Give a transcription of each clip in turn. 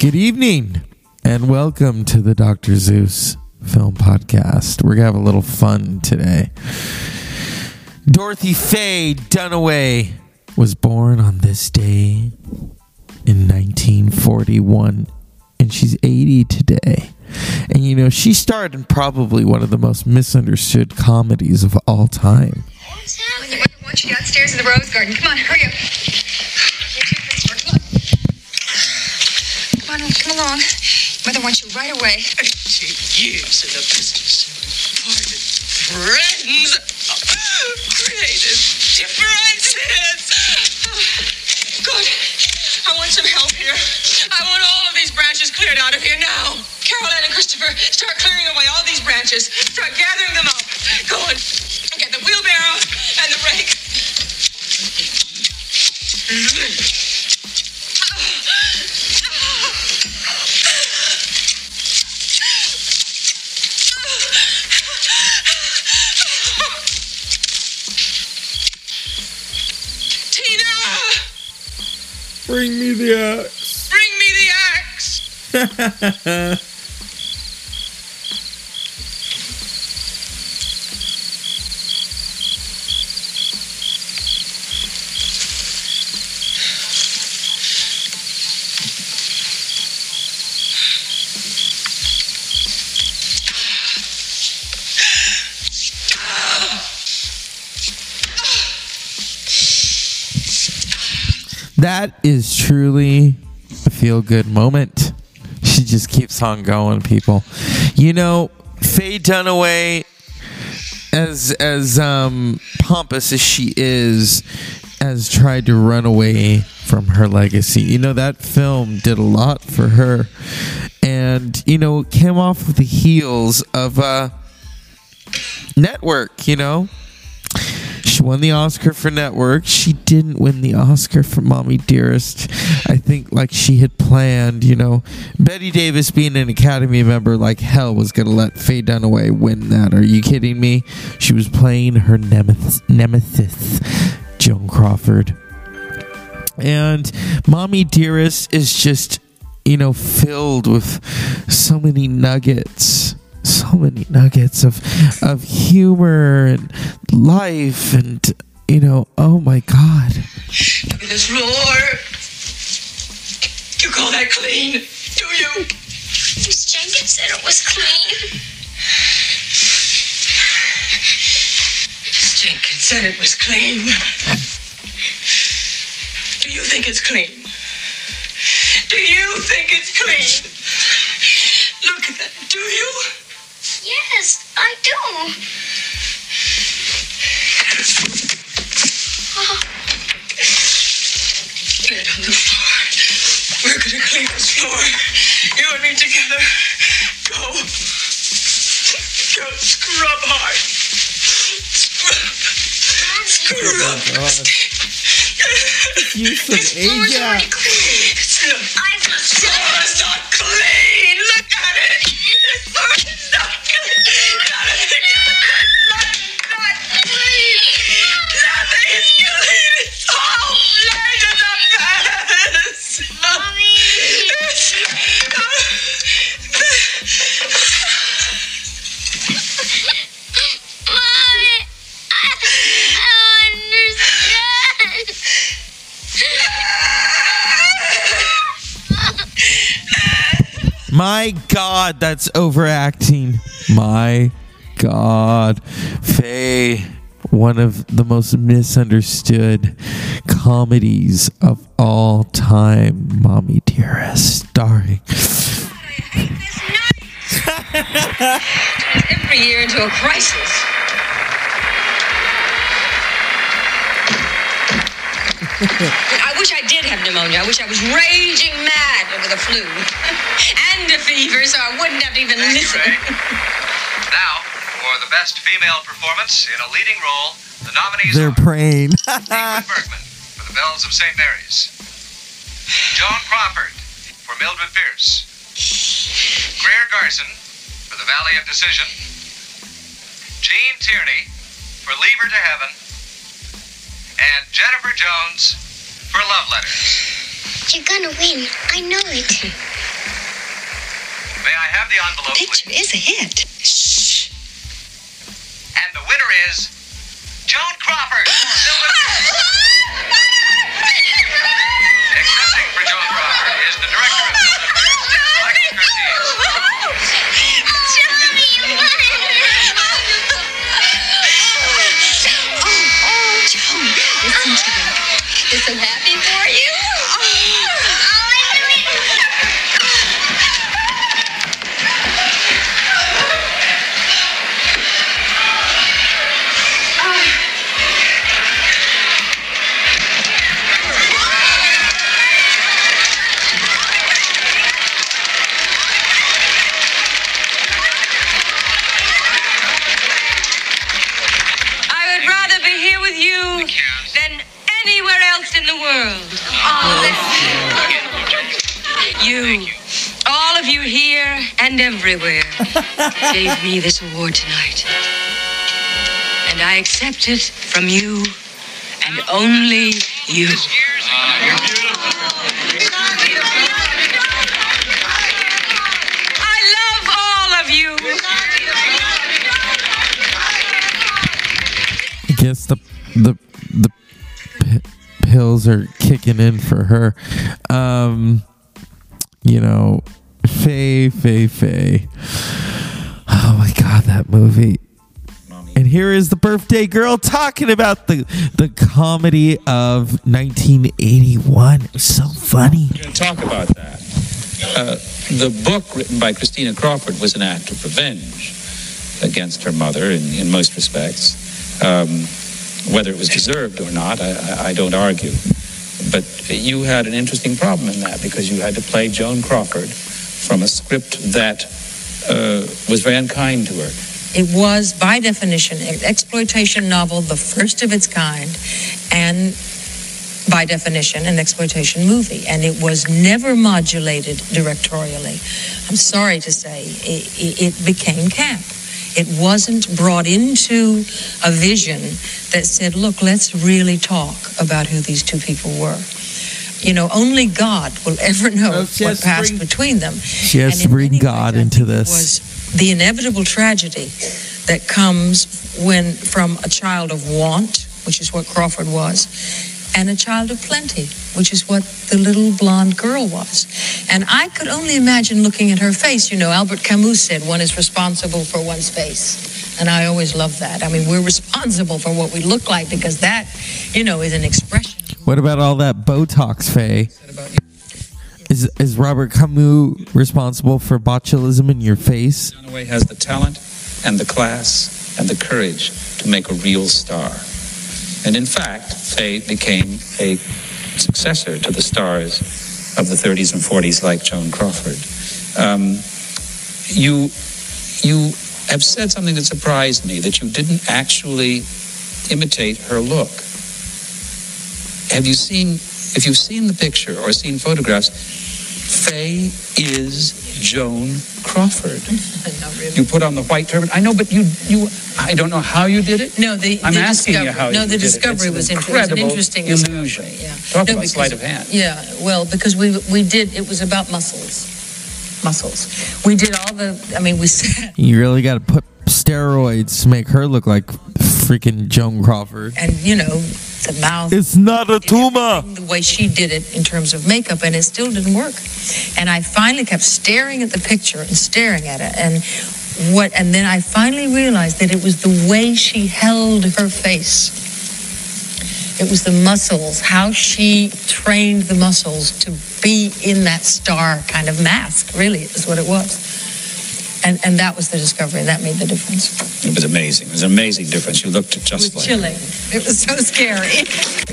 Good evening and welcome to the Dr. Zeus Film Podcast. We're going to have a little fun today. Dorothy Faye Dunaway was born on this day in 1941 and she's 80 today. And you know, she starred in probably one of the most misunderstood comedies of all time. I want you downstairs in the rose garden. Come on, hurry up. You too, Christopher. Come on. Come on, come along. Mother wants you right away. 18 years in the business. Parted friends. Creative differences. Good. I want some help here. I want all of these branches cleared out of here now. Caroline and Christopher, start clearing away all these branches. Start gathering them up. Go on. Get the Bring me the axe. Bring me the axe! That is truly a feel good moment. She just keeps on going, people. You know, Faye Dunaway, as as um, pompous as she is, has tried to run away from her legacy. You know, that film did a lot for her, and you know, came off of the heels of uh, Network. You know, she won the Oscar for Network. She didn't win the Oscar for Mommy Dearest. I think like she had planned, you know. Bette Davis being an Academy member like hell was going to let Faye Dunaway win that. Are you kidding me? She was playing her nemesis, nemesis Joan Crawford. And Mommy Dearest is just, you know, filled with so many nuggets so many nuggets of of humor and life and you know oh my god Look at this floor. You call that clean? Do you? Miss Jenkins said it was clean. miss Jenkins said it was clean. Do you think it's clean? Do you think it's clean? Look at that. Do you? Yes, I do. Bed on the floor. We're gonna clean this floor. You and me together. Go. Go scrub hard. Scrub. Scrub. use of This floor's already Ajax clean. Is not clean. Look at it. Is not clean. My god that's overacting my god faye one of the most misunderstood comedies of all time mommy dearest starring Every year into a crisis. I wish I did have pneumonia. I wish I was raging mad over the flu and a fever, so I wouldn't have to even listen. Now, for the best female performance in a leading role, the nominees they're are praying Ingrid Bergman for The Bells of St. Mary's, Joan Crawford for Mildred Pierce, Greer Garson for The Valley of Decision, Gene Tierney for Leave Her to Heaven, and Jennifer Jones for Love Letters. You're gonna win. I know it. May I have the envelope, Picture please? is a hit. Shh. And the winner is Joan Crawford. Accepting for Joan Crawford is the director of Film Affairs, Michael Curtiz. You than anywhere else in the world. You, all of you here and everywhere, gave me this award tonight. And I accept it from you and only you. I love all of you. I guess the the the p- pills are kicking in for her. Um, you know, Faye, Faye, Faye. Oh my god, that movie. And here is the birthday girl talking about the the comedy of 1981. It was so funny. going to talk about that. Uh, the book written by Christina Crawford was an act of revenge against her mother in, in most respects. Um, whether it was deserved or not, I, I, don't argue. But you had an interesting problem in that because you had to play Joan Crawford from a script that uh, was very unkind to her. It was, by definition, an exploitation novel, the first of its kind, and by definition, an exploitation movie. And it was never modulated directorially. I'm sorry to say, it, it became camp. It wasn't brought into a vision that said, look, let's really talk about who these two people were. You know, only God will ever know what passed bring- between them. She has And to bring many ways, God I into this. Was the inevitable tragedy that comes when from a child of want, which is what Crawford was, and a child of plenty, which is what the little blonde girl was. And I could only imagine looking at her face. You know, Albert Camus said one is responsible for one's face. And I always love that. I mean, we're responsible for what we look like because that, you know, is an expression. What about all that Botox, Faye? Is is Robert Camus responsible for botulism in your face? Dunaway has the talent and the class and the courage to make a real star. And in fact, Faye became a successor to the stars of the 30s and 40s like Joan Crawford. Um, you, you have said something that surprised me, that you didn't actually imitate her look. Have you seen, if you've seen the picture or seen photographs, Faye is Joan Crawford. Really. You put on the white turban. I know, but you, you, I don't know how you did it. No, the, I'm the asking you discovery. how no, you the did it. discovery It's was an inter- it was an incredible interesting illusion. discovery, Yeah. Talk No, about because- sleight of hand. Yeah, well, because we we did it was about muscles, muscles. We did all the. I mean, we said, You really got to put steroids to make her look like freaking Joan Crawford. and you know, the mouth. It's not a did tumor. The way she did it in terms of makeup, and it still didn't work. And I finally kept staring at the picture and staring at it, and what? And then I finally realized that it was the way she held her face. It was the muscles, how she trained the muscles to be in that star kind of mask. Really, is what it was. And and that was the discovery. That made the difference. It was amazing. It was an amazing difference. You looked It just was like. chilling. It was so scary.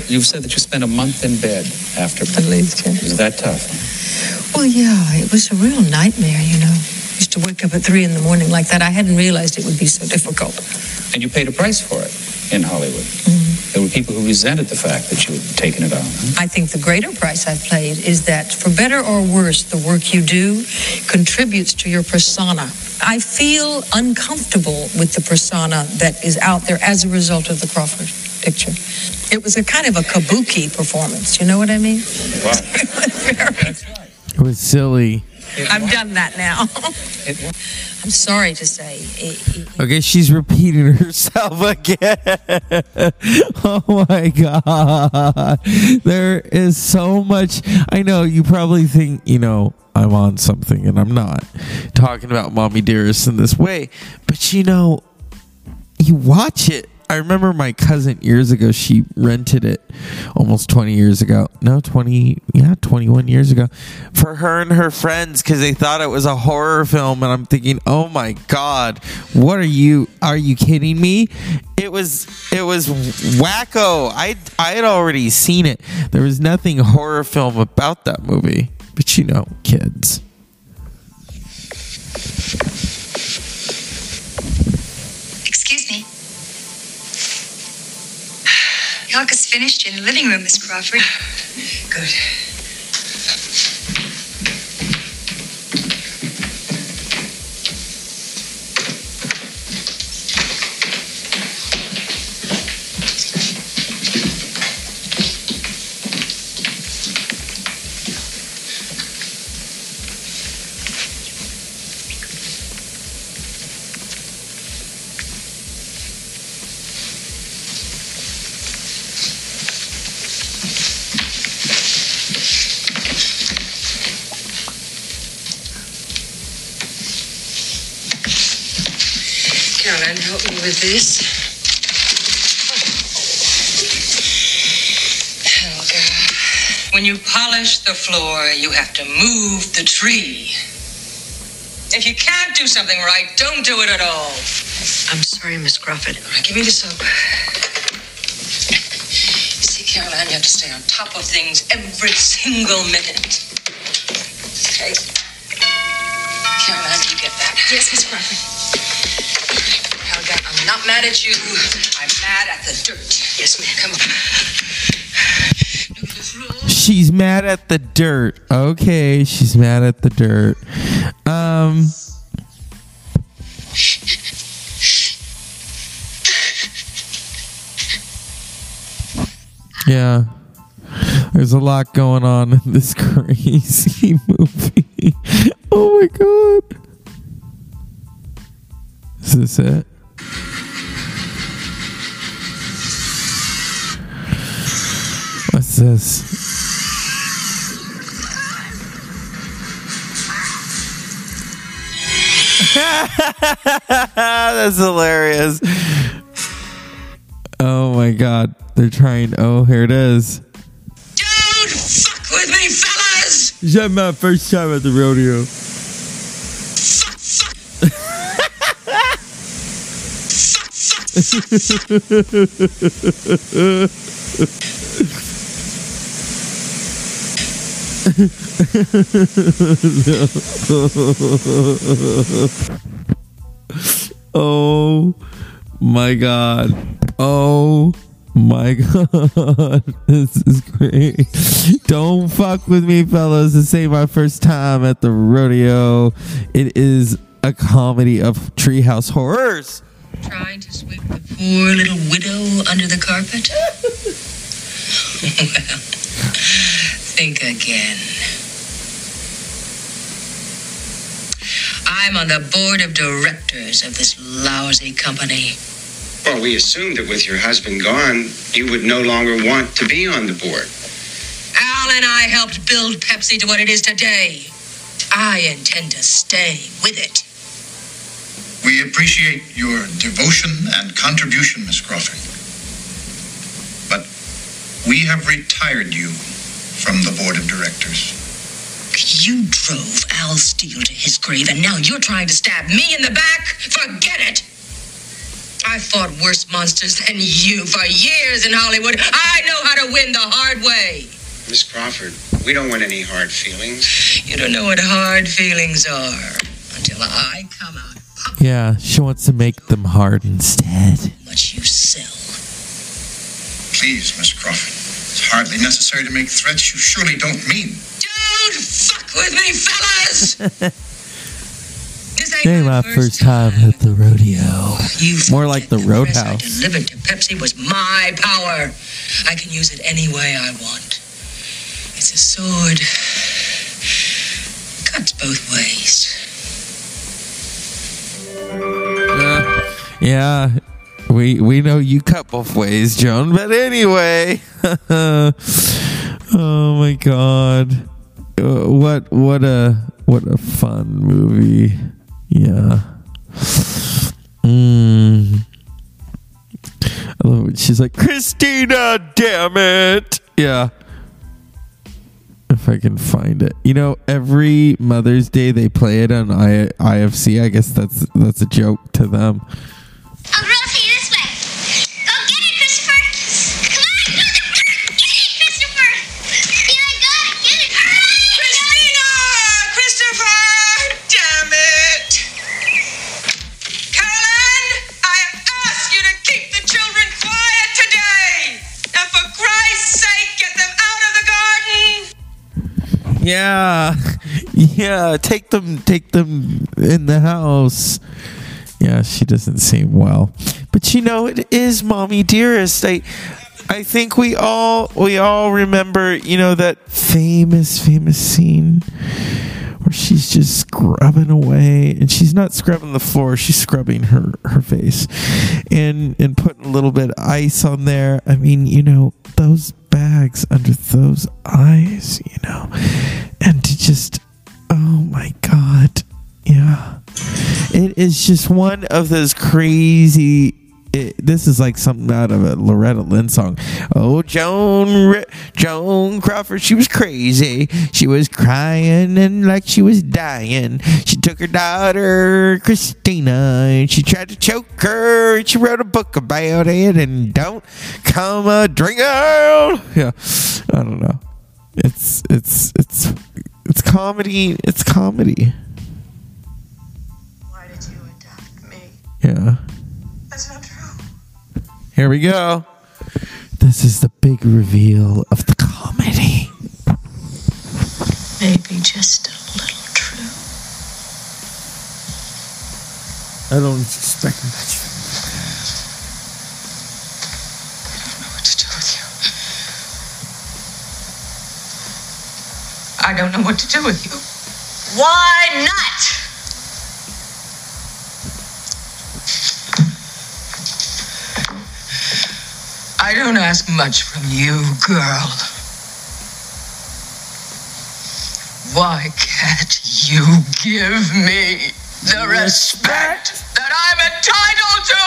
You've said that you spent a month in bed after. At least, yeah. Was that tough? Well, yeah, it was a real nightmare, you know. Used to wake up at three in the morning like that. I hadn't realized it would be so difficult. And you paid a price for it in Hollywood. Mm-hmm. There were people who resented the fact that you had taken it on. I think the greater price I've paid is that, for better or worse, the work you do contributes to your persona. I feel uncomfortable with the persona that is out there as a result of the Crawford picture. It was a kind of a kabuki performance. You know what I mean? Wow. It was silly. I've done that now. I'm sorry to say. It, it, Okay, she's repeating herself again. oh my god. There is so much. I know you probably think, you know, I'm on something and I'm not talking about Mommy Dearest in this way. But you know, you watch it. I remember my cousin years ago, she rented it almost 20 years ago. No, 20, yeah, 21 years ago for her and her friends because they thought it was a horror film. And I'm thinking, oh my God, what are you, are you kidding me? It was, it was wacko. I, I had already seen it. There was nothing horror film about that movie, but you know, kids. Helga's finished in the living room, Miss Crawford. Good. This. Helga, when you polish the floor, you have to move the tree. If you can't do something right, don't do it at all. I'm sorry, Miss Crawford. All right, give me the soap. You see, Caroline, you have to stay on top of things every single minute. Okay. Caroline, do you get that? Yes, Miss Crawford. Not mad at you. I'm mad at the dirt. Yes, ma'am. Come on. She's mad at the dirt. Okay, she's mad at the dirt. Um Yeah. There's a lot going on in this crazy movie. Oh my god. Is this it? This? That's hilarious. Oh my god. They're trying. Oh, here it is. Don't fuck with me, fellas! Is that my first time at the rodeo? Fuck, fuck. Oh my god. Oh my god. This is great. Don't fuck with me, fellas. This ain't my first time at the rodeo. It is a comedy of treehouse horrors. Trying to sweep the poor little widow under the carpet? well, think again. I'm on the board of directors of this lousy company. Well, we assumed that with your husband gone, you would no longer want to be on the board. Al and I helped build Pepsi to what it is today. I intend to stay with it. We appreciate your devotion and contribution, Miss Crawford. But we have retired you from the board of directors. You drove Al Steele to his grave, and now you're trying to stab me in the back? Forget it! I fought worse monsters than you for years in Hollywood. I know how to win the hard way. Miss Crawford, we don't want any hard feelings. You don't know what hard feelings are until I come out. Yeah, she wants to make them hard instead. What you sell. Please, Miss Crawford. It's hardly necessary to make threats you surely don't mean. Don't fuck with me, fellas! This ain't Ain't my first time at the rodeo. You More like the forget press I delivered to Pepsi was my power. I can use it any way I want. It's a sword Cuts both ways. Uh, yeah, we we know you cut both ways, Joan. But anyway, oh my god, Uh, what what a what a fun movie. Yeah. Mm. I love it. She's like Christina, damn it. Yeah. If I can find it, you know, every Mother's Day they play it on I- IFC. I guess that's that's a joke to them. Yeah, yeah. Take them, take them in the house. Yeah, she doesn't seem well, but you know it is mommy dearest. I, I think we all we all remember you know that famous famous scene where she's just scrubbing away and she's not scrubbing the floor she's scrubbing her her face and and putting a little bit of ice on there. I mean you know those bags under those eyes you know and to just oh my god yeah. It is just one of those crazy it, this is like something out of a Loretta Lynn song. Oh, Joan, Joan Crawford, she was crazy. She was crying and like she was dying. She took her daughter Christina and she tried to choke her. And she wrote a book about it. And don't come a drink out. Yeah, I don't know. It's it's it's it's comedy. It's comedy. Why did you adopt me? Yeah. That's not. Here we go. This is the big reveal of the comedy. Maybe just a little true. I don't expect much. From you. I don't know what to do with you. Why not? I don't ask much from you, girl. Why can't you give me the respect that I'm entitled to?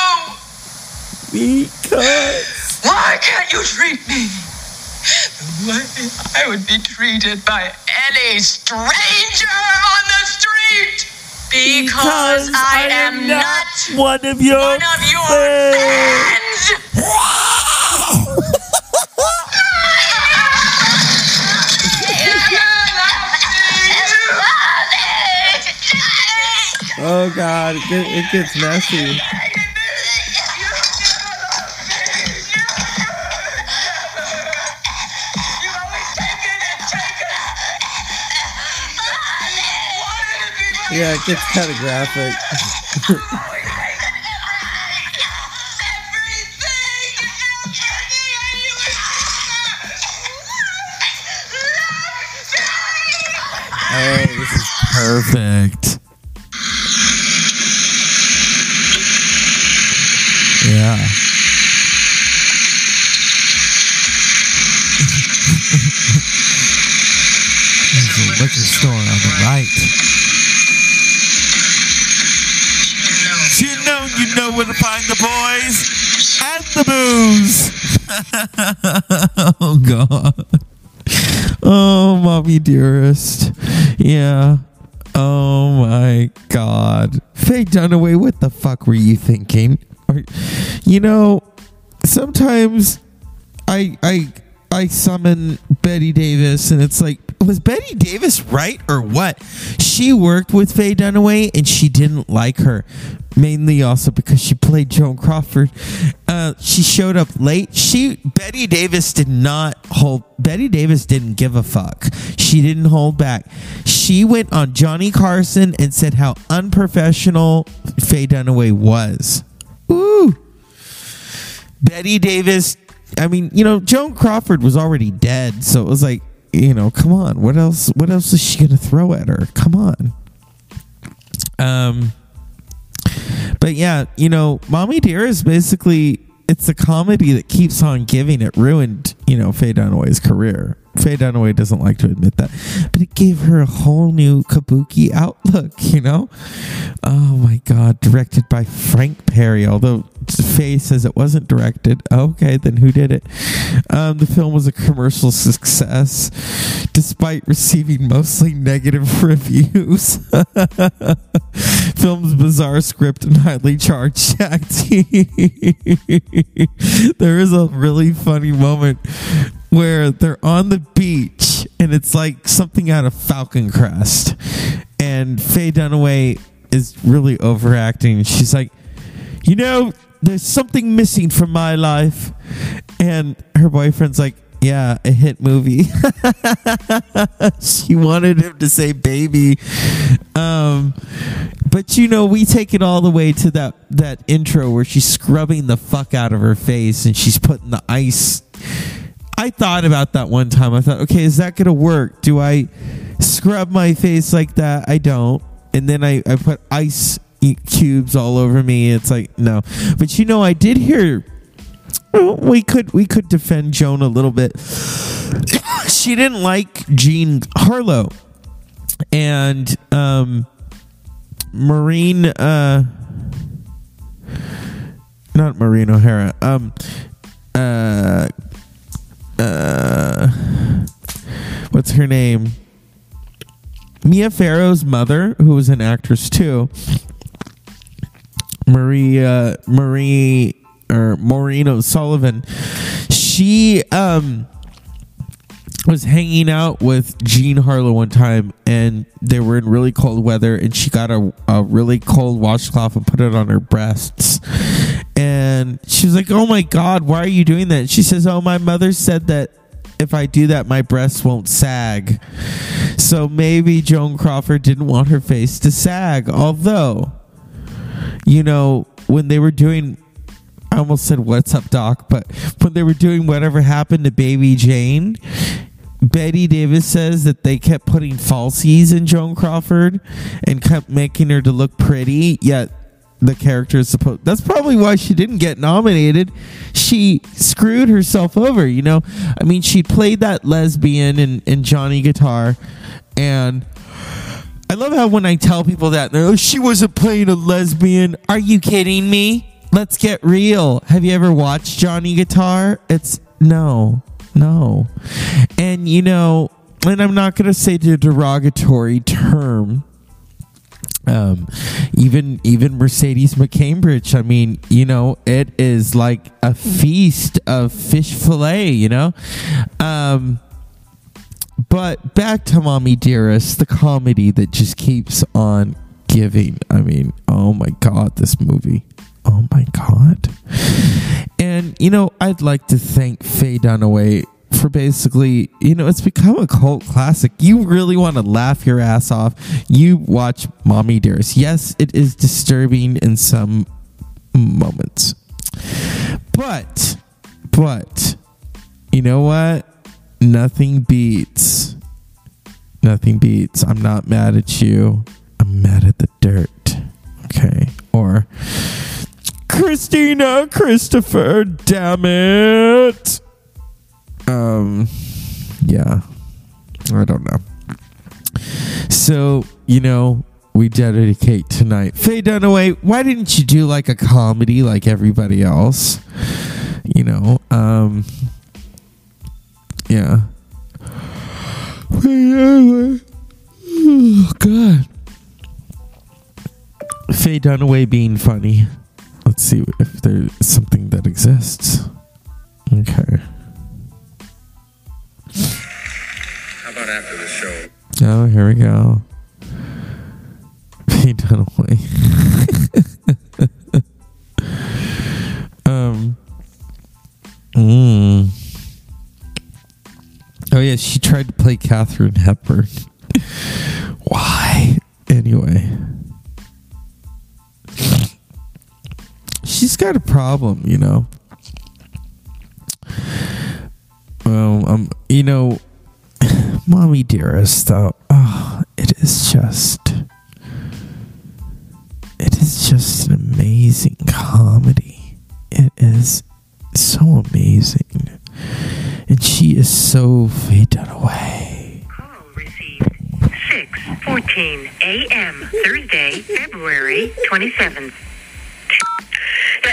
Because. Why can't you treat me the way I would be treated by any stranger on the street? Because, I, am not, one of your one of your friends. Oh God, it, get, it gets messy. Yeah, it gets kind of graphic. Oh, this is perfect. Yeah. There's a liquor store on the right. You know, you know where to find the boys and the booze. oh God. Oh, mommy dearest. Yeah. Oh my God. Faye Dunaway, what the fuck were you thinking? You know, sometimes I I I summon Bette Davis and it's like was Bette Davis right or what? She worked with Faye Dunaway and she didn't like her. Mainly also because she played Joan Crawford. Uh, she showed up late. She Bette Davis did not hold Bette Davis didn't give a fuck. She didn't hold back. She went on Johnny Carson and said how unprofessional Faye Dunaway was. Ooh. Bette Davis, I mean, you know, Joan Crawford was already dead, so it was like you know, come on. What else? What else is she gonna throw at her? Come on. Um. But yeah, you know, Mommy Dear is basically it's a comedy that keeps on giving. It ruined, you know, Faye Dunaway's career. Faye Dunaway doesn't like to admit that, but it gave her a whole new kabuki outlook. You know, oh my god, directed by Frank Perry. Although Faye says it wasn't directed. Okay, then who did it? Um, the film was a commercial success, despite receiving mostly negative reviews. Film's bizarre script and highly charged acting. there is a really funny moment where they're on the beach and it's like something out of Falcon Crest. And Faye Dunaway is really overacting. She's like, you know, there's something missing from my life. And her boyfriend's like, yeah, a hit movie. she wanted him to say baby. Um, but you know, we take it all the way to that that intro where she's scrubbing the fuck out of her face and she's putting the ice. I thought about that one time. I thought, okay, is that gonna work? Do I scrub my face like that? I don't. And then I, I put ice cubes all over me. It's like no. But you know, I did hear we could we could defend Joan a little bit. she didn't like Jean Harlow, and um, Maureen, uh, not Maureen O'Hara. Um, uh, uh, what's her name? Mia Farrow's mother, who was an actress too. Maria Marie or Maureen O'Sullivan, she um was hanging out with Jean Harlow one time and they were in really cold weather and she got a, a really cold washcloth and put it on her breasts. And she was like, Oh my God, why are you doing that? She says, Oh, my mother said that if I do that, my breasts won't sag. So maybe Joan Crawford didn't want her face to sag. Although, you know, when they were doing I almost said what's up doc, but when they were doing whatever happened to baby Jane, Bette Davis says that they kept putting falsies in Joan Crawford and kept making her to look pretty, yet the character is supposed that's probably why she didn't get nominated. She screwed herself over, you know. I mean, she played that lesbian in, in Johnny Guitar and I love how when I tell people that, they're, oh, she wasn't playing a lesbian. Are you kidding me? Let's get real. Have you ever watched Johnny Guitar? It's no, no. And you know, and I'm not going to say the derogatory term. Um, even even Mercedes McCambridge. I mean, you know, it is like a feast of fish fillet. You know, um, but back to Mommy Dearest, the comedy that just keeps on giving. I mean, oh my god, this movie. Oh my god. And you know, I'd like to thank Faye Dunaway for basically, you know, it's become a cult classic. You really want to laugh your ass off. You watch Mommy Dearest. Yes, it is disturbing in some moments. But, but, you know what? Nothing beats. Nothing beats. I'm not mad at you. I'm mad at the dirt. Okay. Or Christina Christopher, damn it. Um yeah. I don't know. So, you know, we dedicate tonight. Faye Dunaway, why didn't you do like a comedy like everybody else? You know, um yeah. Oh god. Faye Dunaway being funny. Let's see if there's something that exists. Okay. About after the show? Oh, here we go. Faye Dunaway. um. Mm. Oh yeah, she tried to play Katharine Hepburn. Why? Anyway. She's got a problem, you know. Well, um, you know, Mommy Dearest, though, oh, it is just. It is just an amazing comedy. It is so amazing. And she is so Faye Dunaway. Call received 6:14 a.m. Thursday, February 27th.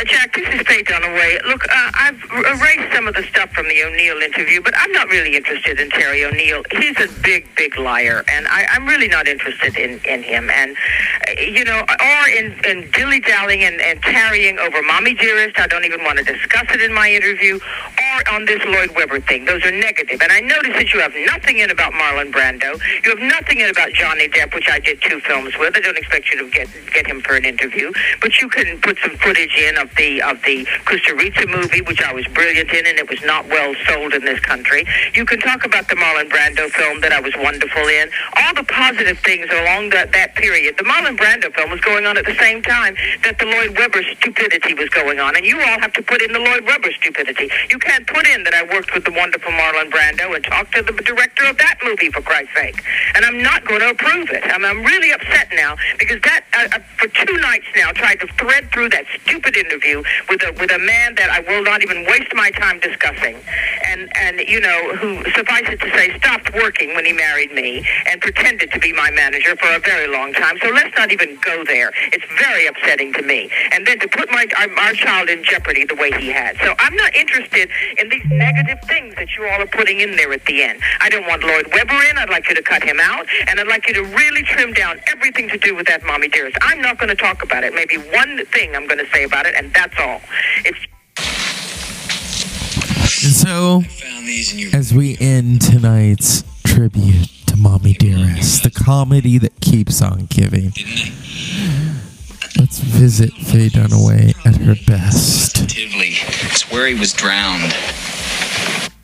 Jack, this is Faye Dunaway. Look, uh, I've erased some of the stuff from the O'Neill interview, but I'm not really interested in Terry O'Neill. He's a big, big liar, and I, I'm really not interested in, in him. And, uh, you know, or in, in dilly-dallying and, and tarrying over Mommy Dearest. I don't even want to discuss it in my interview, or on this Lloyd Webber thing. Those are negative. And I notice that you have nothing in about Marlon Brando. You have nothing in about Johnny Depp, which I did two films with. I don't expect you to get get him for an interview, but you can put some footage in of the of the Costa Rica movie, which I was brilliant in, and it was not well sold in this country. You can talk about the Marlon Brando film that I was wonderful in. All the positive things along that that period. The Marlon Brando film was going on at the same time that the Lloyd Webber stupidity was going on, and you all have to put in the Lloyd Webber stupidity. You can't put in that I worked with the wonderful Marlon Brando and talked to the director of that movie for Christ's sake. And I'm not going to approve it. I'm, I'm really upset now because that uh, uh, for two nights now tried to thread through that stupid interview with a with a man that I will not even waste my time discussing, and and you know who suffice it to say stopped working when he married me and pretended to be my manager for a very long time. So let's not even go there. It's very upsetting to me. And then to put my our, our child in jeopardy the way he had. So I'm not interested in these negative things that you all are putting in there at the end. I don't want Lloyd Webber in. I'd like you to cut him out, and I'd like you to really trim down everything to do with that mommy dearest. I'm not going to talk about it. Maybe one thing I'm going to say about it, and that's all. It's And so, as we end tonight's tribute to Mommy Dearest, the comedy that keeps on giving, let's visit Faye Dunaway at her best. It's where he was drowned.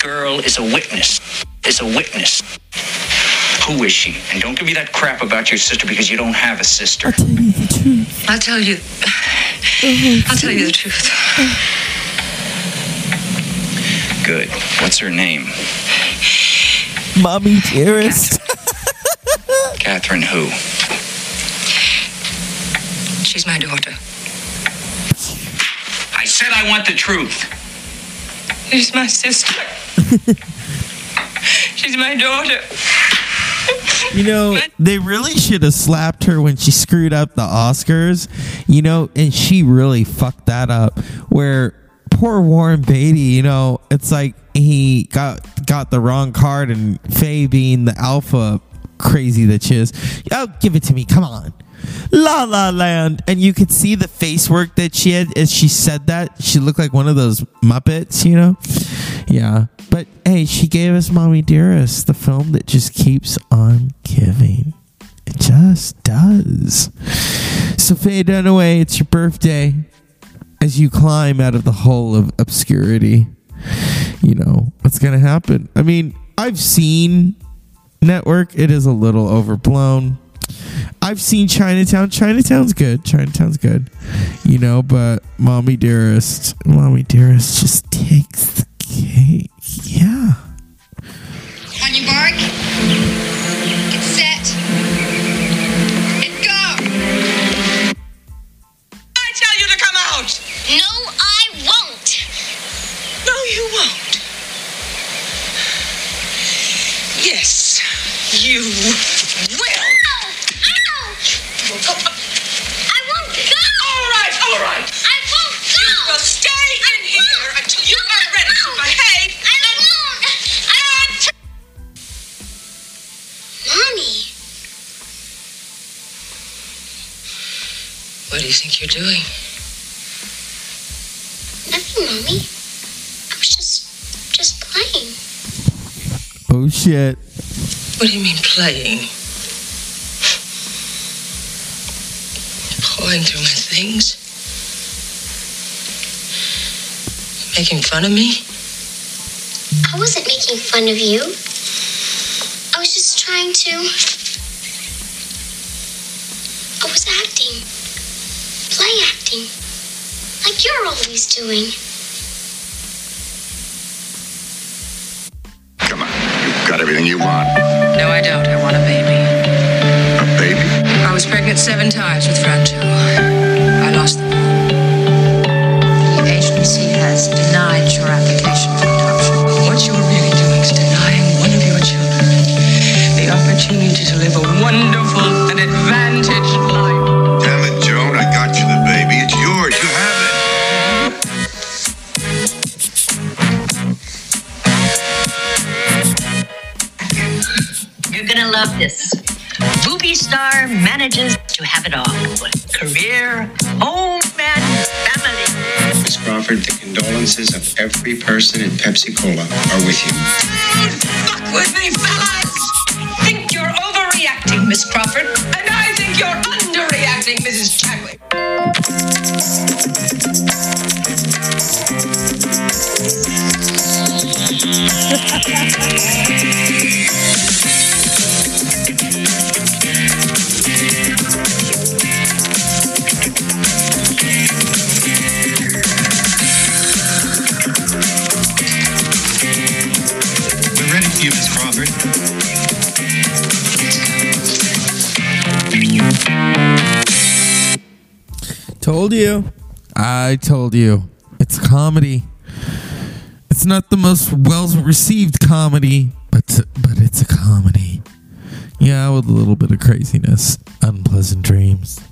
Girl is a witness. Is a witness. Who is she? And don't give me that crap about your sister because you don't have a sister. I'll tell you. I'll tell you the truth. Good. What's her name? Mommy Dearest. Catherine who? She's my daughter. I said I want the truth. She's my sister. She's my daughter. You know, they really should have slapped her when she screwed up the Oscars, you know, and she really fucked that up. Where poor Warren Beatty, you know, it's like he got got the wrong card and Faye being the alpha crazy that she is. Oh, give it to me. Come on. La La Land. And you could see the face work that she had as she said that. She looked like one of those Muppets, you know? Yeah. But hey, she gave us Mommy Dearest, the film that just keeps on giving. It just does. So, Faye Dunaway, it's your birthday. As you climb out of the hole of obscurity, you know what's going to happen. I mean, I've seen Network, it is a little overblown. I've seen Chinatown. Chinatown's good. Chinatown's good. You know, but Mommy Dearest, Mommy Dearest just takes playing? Pouring through my things? Making fun of me? I wasn't making fun of you. I was just trying to. I was acting. Play acting. Like you're always doing. Come on, you've got everything you want. No, I don't. I want a baby. A baby? I was pregnant seven times with Franchot. I lost them all. The agency has denied your application for adoption. What you're really doing is denying one of your children the opportunity to live a wonderful star manages to have it all career, home, and family. Miss Crawford, the condolences of every person in Pepsi Cola are with you. Fuck with me, fellas! Think you're overreacting, Miss Crawford, and I think you're underreacting, Mrs. Chadwick. Told you. I told you. It's comedy. It's not the most well received comedy, but but it's a comedy. Yeah, with a little bit of craziness, unpleasant dreams.